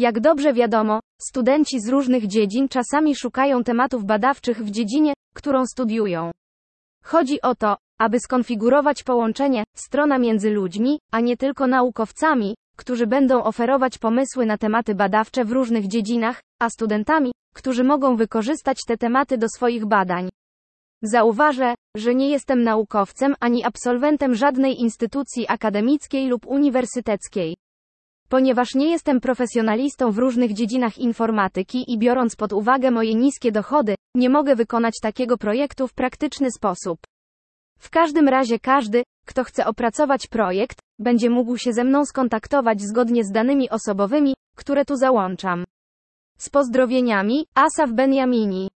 Jak dobrze wiadomo, studenci z różnych dziedzin czasami szukają tematów badawczych w dziedzinie, którą studiują. Chodzi o to, aby skonfigurować połączenie, strona między ludźmi, a nie tylko naukowcami, którzy będą oferować pomysły na tematy badawcze w różnych dziedzinach, a studentami, którzy mogą wykorzystać te tematy do swoich badań. Zauważę, że nie jestem naukowcem ani absolwentem żadnej instytucji akademickiej lub uniwersyteckiej. Ponieważ nie jestem profesjonalistą w różnych dziedzinach informatyki i biorąc pod uwagę moje niskie dochody, nie mogę wykonać takiego projektu w praktyczny sposób. W każdym razie każdy, kto chce opracować projekt, będzie mógł się ze mną skontaktować zgodnie z danymi osobowymi, które tu załączam. Z pozdrowieniami, Asaf Benjamini.